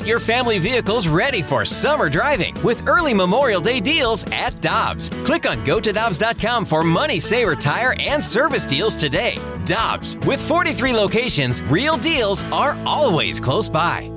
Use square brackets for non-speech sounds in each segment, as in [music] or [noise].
Get your family vehicles ready for summer driving with early Memorial Day deals at Dobbs. Click on gotodobbs.com for money saver tire and service deals today. Dobbs, with 43 locations, real deals are always close by.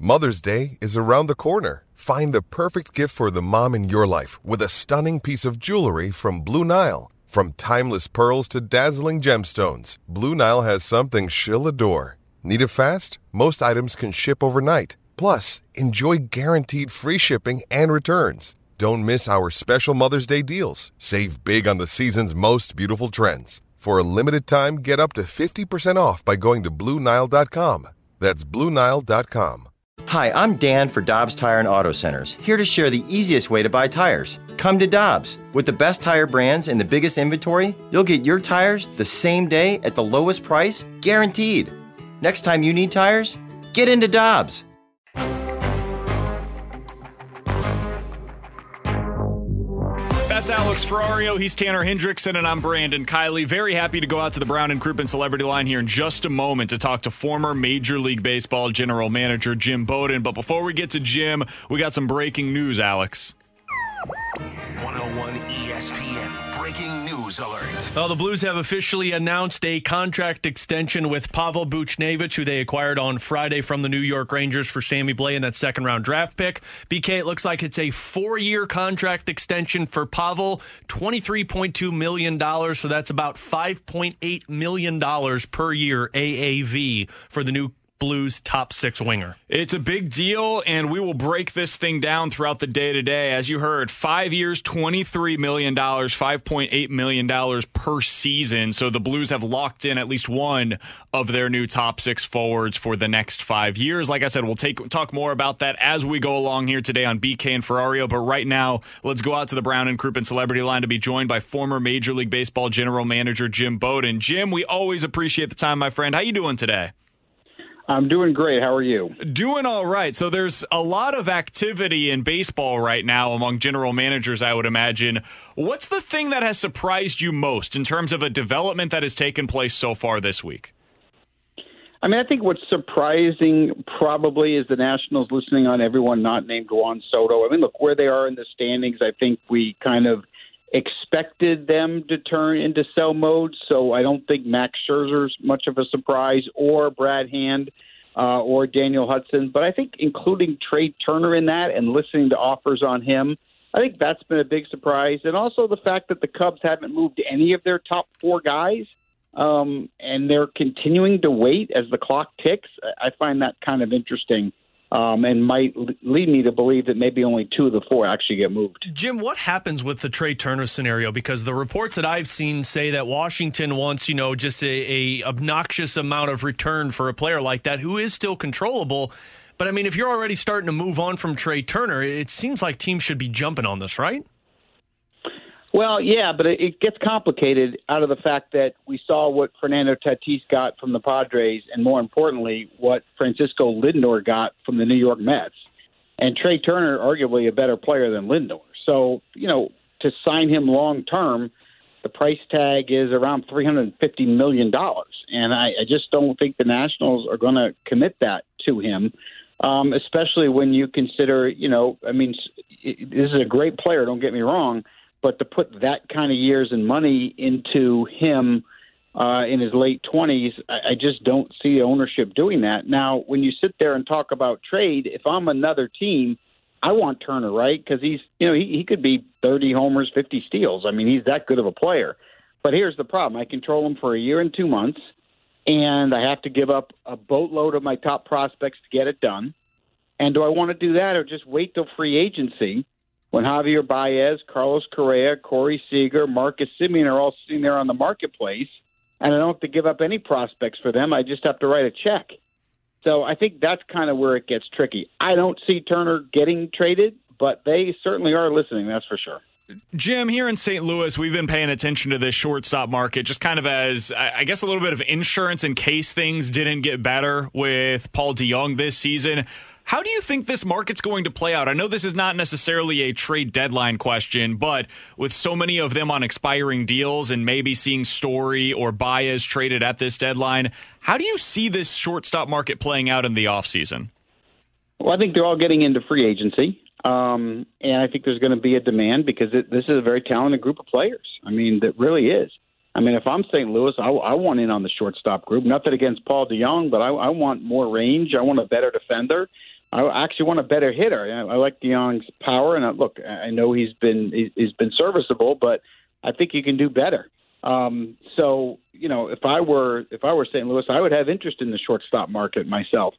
Mother's Day is around the corner. Find the perfect gift for the mom in your life with a stunning piece of jewelry from Blue Nile. From timeless pearls to dazzling gemstones, Blue Nile has something she'll adore. Need it fast? Most items can ship overnight. Plus, enjoy guaranteed free shipping and returns. Don't miss our special Mother's Day deals. Save big on the season's most beautiful trends. For a limited time, get up to 50% off by going to BlueNile.com. That's BlueNile.com. Hi, I'm Dan for Dobbs Tire and Auto Centers, here to share the easiest way to buy tires. Come to Dobbs. With the best tire brands and the biggest inventory, you'll get your tires the same day at the lowest price, guaranteed. Next time you need tires, get into Dobbs. Alex Ferrario. He's Tanner Hendrickson, and I'm Brandon Kiley. Very happy to go out to the Brown and Crouppen Celebrity Line here in just a moment to talk to former Major League Baseball general manager Jim Bowden. But before we get to Jim, we got some breaking news, Alex. Alert. Well, the Blues have officially announced a contract extension with Pavel Buchnevich, who they acquired on Friday from the New York Rangers for Sammy Blais in that second round draft pick. BK, it looks like it's a four year contract extension for Pavel, $23.2 million. So that's about $5.8 million per year AAV for the new Blues top six winger. It's a big deal, and we will break this thing down throughout the day today. As you heard, five years, $23 million, $5.8 million per season. So the Blues have locked in at least one of their new top six forwards for the next five years. Like I said, we'll take talk more about that as we go along here today on BK and Ferrario. But right now, let's go out to the Brown and Crouppen Celebrity Line to be joined by former Major League Baseball general manager Jim Bowden. Jim, we always appreciate the time, my friend. How you doing today? I'm doing great. How are you? Doing all right. So there's a lot of activity in baseball right now among general managers, I would imagine. What's the thing that has surprised you most in terms of a development that has taken place so far this week? I mean, I think what's surprising probably is the Nationals listening on everyone not named Juan Soto. I mean, look where they are in the standings. I think we kind of expected them to turn into sell mode, so I don't think Max Scherzer's much of a surprise, or Brad Hand, uh, or Daniel Hudson. But I think including Trey Turner in that and listening to offers on him, I think that's been a big surprise. And also the fact that the Cubs haven't moved any of their top four guys. Um, and they're continuing to wait as the clock ticks. I find that kind of interesting um, and might lead me to believe that maybe only two of the four actually get moved. Jim, what happens with the Trey Turner scenario? Because the reports that I've seen say that Washington wants, you know, just a, a obnoxious amount of return for a player like that who is still controllable. But I mean, if you're already starting to move on from Trey Turner, it seems like teams should be jumping on this, right? Well, yeah, but it it gets complicated out of the fact that we saw what Fernando Tatis got from the Padres, and more importantly, what Francisco Lindor got from the New York Mets. And Trey Turner, arguably a better player than Lindor. So, you know, to sign him long term, the price tag is around $350 million. And I, I just don't think the Nationals are going to commit that to him, um, especially when you consider, you know, I mean, this is a great player, don't get me wrong but to put that kind of years and money into him uh, in his late 20s, I, I just don't see ownership doing that. Now, when you sit there and talk about trade, if I'm another team, I want Turner, right? Because he's, you know, he, he could be 30 homers, 50 steals. I mean, he's that good of a player. But here's the problem I control him for a year and two months, and I have to give up a boatload of my top prospects to get it done. And do I want to do that or just wait till free agency? When Javier Baez, Carlos Correa, Corey Seager, Marcus Semien are all sitting there on the marketplace, and I don't have to give up any prospects for them. I just have to write a check. So I think that's kind of where it gets tricky. I don't see Turner getting traded, but they certainly are listening, that's for sure. Jim, here in St. Louis, we've been paying attention to this shortstop market just kind of as, I guess, a little bit of insurance in case things didn't get better with Paul DeJong this season. How do you think this market's going to play out? I know this is not necessarily a trade deadline question, but with so many of them on expiring deals and maybe seeing Story or Baez traded at this deadline, how do you see this shortstop market playing out in the offseason? Well, I think they're all getting into free agency. Um, and I think there's going to be a demand because it, this is a very talented group of players. I mean, that really is. I mean, if I'm St. Louis, I, I want in on the shortstop group. Nothing against Paul DeJong, but I, I want more range. I want a better defender. I actually want a better hitter. I, I like DeJong's power, and I, look, I know he's been he's been serviceable, but I think he can do better. Um, so, you know, if I were if I were St. Louis, I would have interest in the shortstop market myself.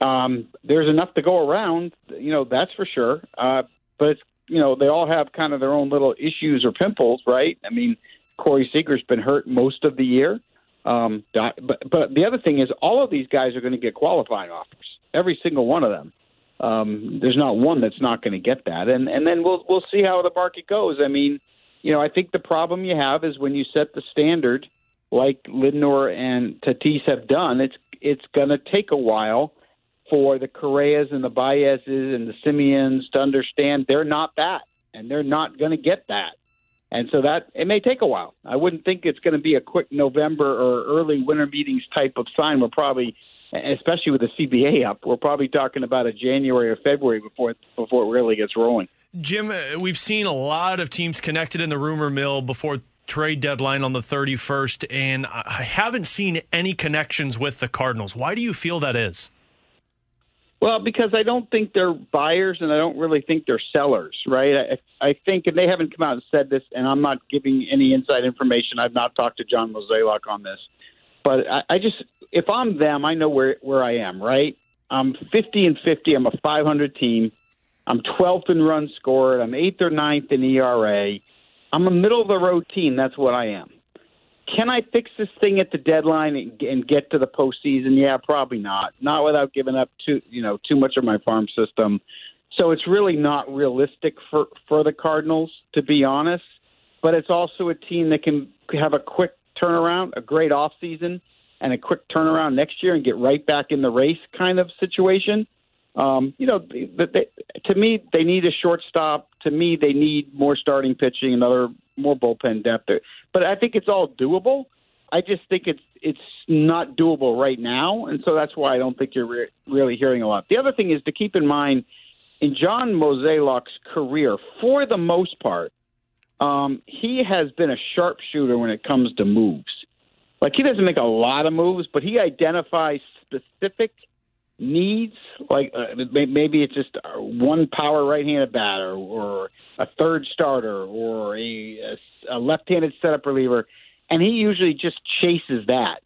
Um, there's enough to go around, you know, that's for sure. Uh, but it's you know they all have kind of their own little issues or pimples, right? I mean, Corey Seager's been hurt most of the year. Um, but but the other thing is, all of these guys are going to get qualifying offers. Every single one of them. Um, there's not one that's not going to get that, and and then we'll we'll see how the market goes. I mean, you know, I think the problem you have is when you set the standard like Lindor and Tatis have done. It's it's going to take a while for the Correas and the Baez's and the Semiens to understand they're not that, and they're not going to get that. And so that it may take a while. I wouldn't think it's going to be a quick November or early winter meetings type of sign. We're probably, especially with the CBA up, we're probably talking about a January or February before before it really gets rolling. Jim, uh, we've seen a lot of teams connected in the rumor mill before trade deadline on the 31st, and I haven't seen any connections with the Cardinals. Why do you feel that is? Well, because I don't think they're buyers and I don't really think they're sellers, right? I, I think, and they haven't come out and said this, and I'm not giving any inside information. I've not talked to John Mozeliak on this, but I, I just, if I'm them, I know where where I am, right? I'm 50 and 50. I'm a 500 team. I'm 12th in runs scored. I'm eighth or ninth in ERA. I'm a middle of the road team. That's what I am. Can I fix this thing at the deadline and get to the postseason? Yeah, probably not. Not without giving up too, you know, too much of my farm system. So it's really not realistic for for the Cardinals, to be honest. But it's also a team that can have a quick turnaround, a great off season, and a quick turnaround next year and get right back in the race kind of situation. Um, you know, they, they, to me, they need a shortstop. To me, they need more starting pitching, another more bullpen depth. But I think it's all doable. I just think it's it's not doable right now, and so that's why I don't think you're re- really hearing a lot. The other thing is to keep in mind in John Mozeliak's career, for the most part, um, he has been a sharpshooter when it comes to moves. Like he doesn't make a lot of moves, but he identifies specific needs, like uh, maybe it's just one power right-handed batter or a third starter or a, a left-handed setup reliever, and he usually just chases that.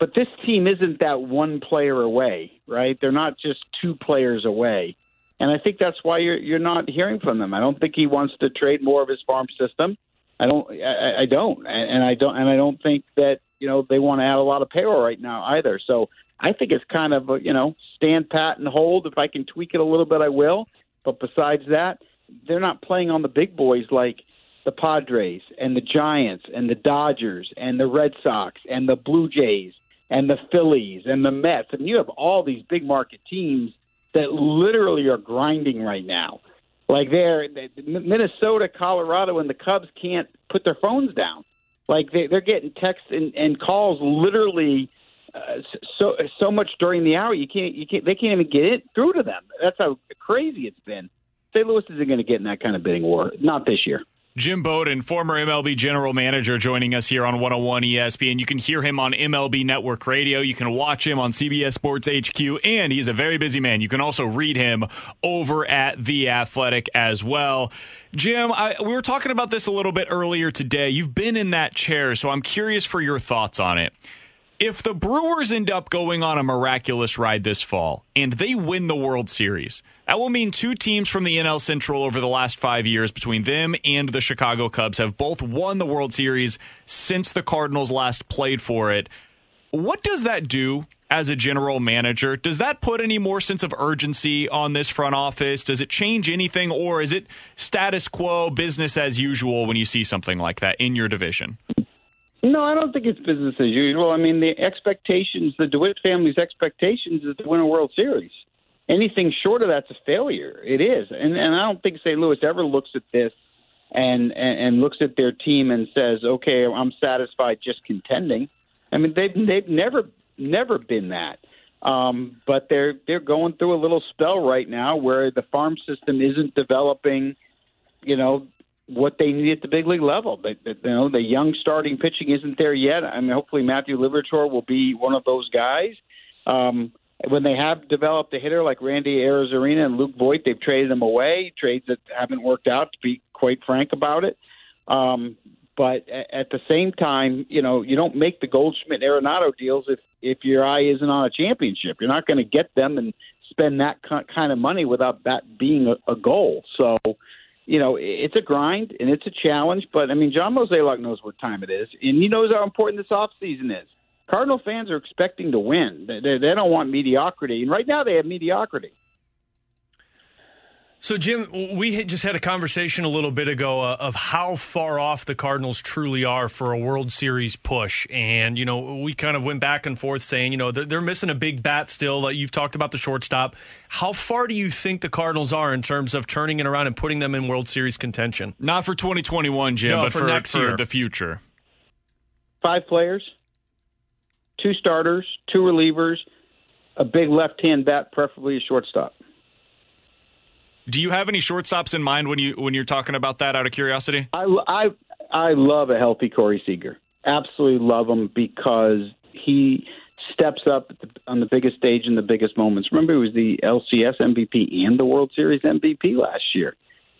But this team isn't that one player away, right? They're not just two players away, and I think that's why you're you're not hearing from them. I don't think he wants to trade more of his farm system. I don't. I, I don't, and I don't, and I don't think that you know they want to add a lot of payroll right now either. So I think it's kind of a, you know stand pat and hold. If I can tweak it a little bit, I will. But besides that, they're not playing on the big boys like the Padres and the Giants and the Dodgers and the Red Sox and the Blue Jays and the Phillies and the Mets. Mean, you have all these big market teams that literally are grinding right now. Like they're Minnesota, Colorado, and the Cubs can't put their phones down. Like they, they're getting texts and, and calls literally so so much during the hour you can't you can't they can't even get it through to them. That's how crazy it's been. St. Louis isn't going to get in that kind of bidding war, not this year. Jim Bowden, former MLB general manager, joining us here on 101 ESPN. You can hear him on MLB Network Radio. You can watch him on CBS Sports HQ, and he's a very busy man. You can also read him over at The Athletic as well. Jim, I, we were talking about this a little bit earlier today. You've been in that chair, so I'm curious for your thoughts on it if the Brewers end up going on a miraculous ride this fall and they win the World Series, that will mean two teams from the NL Central over the last five years between them and the Chicago Cubs have both won the World Series since the Cardinals last played for it. What does that do as a general manager? Does that put any more sense of urgency on this front office? Does it change anything, or is it status quo, business as usual when you see something like that in your division? No, I don't think it's business as usual. I mean, the expectations, the DeWitt family's expectations is to win a World Series. Anything short of that's a failure. It is, and and I don't think St. Louis ever looks at this and, and and looks at their team and says, "Okay, I'm satisfied just contending." I mean, they've they've never never been that. Um, but they're they're going through a little spell right now where the farm system isn't developing, you know, what they need at the big league level. But you know, the young starting pitching isn't there yet. I mean, hopefully Matthew Liberatore will be one of those guys. Um, when they have developed a hitter like Randy Arozarena and Luke Voit, they've traded them away, trades that haven't worked out, to be quite frank about it. Um, but at the same time, you know, you don't make the Goldschmidt Arenado deals if if your eye isn't on a championship. You're not going to get them and spend that kind of money without that being a, a goal. So, you know, it's a grind and it's a challenge. But I mean, John Mozeliak knows what time it is, and he knows how important this off season is. Cardinal fans are expecting to win. They, they, they don't want mediocrity, and right now they have mediocrity. So, Jim, we just had a conversation a little bit ago uh, of how far off the Cardinals truly are for a World Series push. And, you know, we kind of went back and forth saying, you know, they're, they're missing a big bat still. You've talked about the shortstop. How far do you think the Cardinals are in terms of turning it around and putting them in World Series contention? Not for 2021, Jim, no, but for, for next for year. the future. Five players, two starters, two relievers, a big left hand bat, preferably a shortstop. Do you have any shortstops in mind when you when you're talking about that? Out of curiosity, I I, I love a healthy Corey Seager. Absolutely love him because he steps up on the biggest stage in the biggest moments. Remember, he was the LCS MVP and the World Series MVP last year.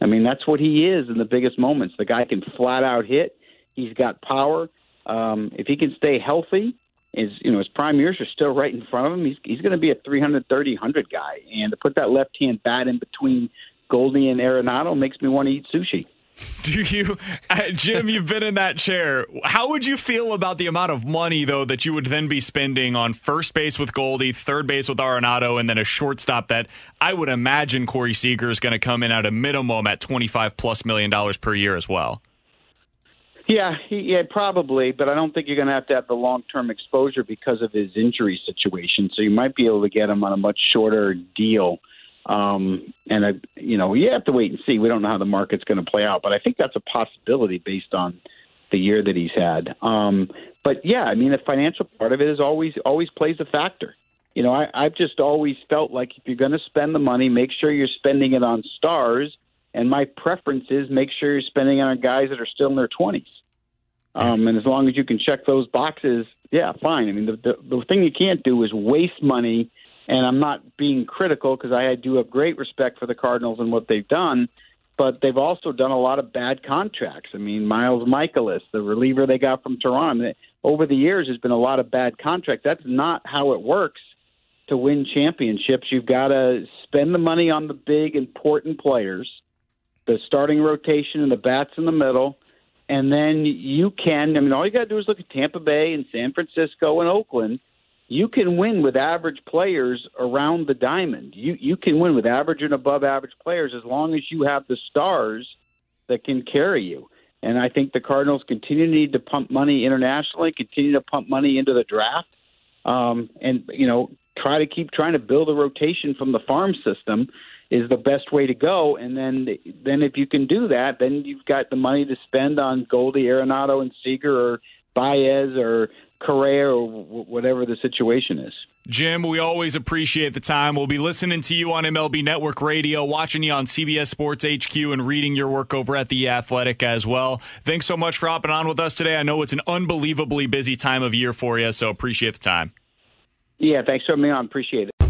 I mean, that's what he is in the biggest moments. The guy can flat out hit. He's got power. Um, if he can stay healthy, his you know his prime years are still right in front of him. He's he's going to be a 330 100 guy, and to put that left hand bat in between Goldie and Arenado makes me want to eat sushi. [laughs] Do you, uh, Jim? You've been in that chair. How would you feel about the amount of money, though, that you would then be spending on first base with Goldie, third base with Arenado, and then a shortstop that I would imagine Corey Seager is going to come in at a minimum at twenty-five plus million dollars per year as well. Yeah, he, yeah, probably, but I don't think you're going to have to have the long term exposure because of his injury situation. So you might be able to get him on a much shorter deal. Um, and I, you know, you have to wait and see. We don't know how the market's going to play out, but I think that's a possibility based on the year that he's had. Um, but yeah, I mean, the financial part of it is always always plays a factor. You know, I, I've just always felt like if you're going to spend the money, make sure you're spending it on stars. And my preference is make sure you're spending it on guys that are still in their 20s. Um, and as long as you can check those boxes, yeah, fine. I mean, the, the, the thing you can't do is waste money. And I'm not being critical because I do have great respect for the Cardinals and what they've done, but they've also done a lot of bad contracts. I mean, Miles Mikolas, the reliever they got from Toronto, over the years has been a lot of bad contracts. That's not how it works to win championships. You've got to spend the money on the big, important players, the starting rotation and the bats in the middle and then you can. I mean, all you got to do is look at Tampa Bay and San Francisco and Oakland. You can win with average players around the diamond. You you can win with average and above average players as long as you have the stars that can carry you. And I think the Cardinals continue to need to pump money internationally, continue to pump money into the draft, um, and you know try to keep trying to build a rotation from the farm system is the best way to go. And then, then if you can do that, then you've got the money to spend on Goldie, Arenado, and Seager, or Baez, or Correa, or whatever the situation is. Jim, we always appreciate the time. We'll be listening to you on MLB Network Radio, watching you on CBS Sports HQ, and reading your work over at The Athletic as well. Thanks so much for hopping on with us today. I know it's an unbelievably busy time of year for you, so appreciate the time. Yeah, thanks for me on. Appreciate it.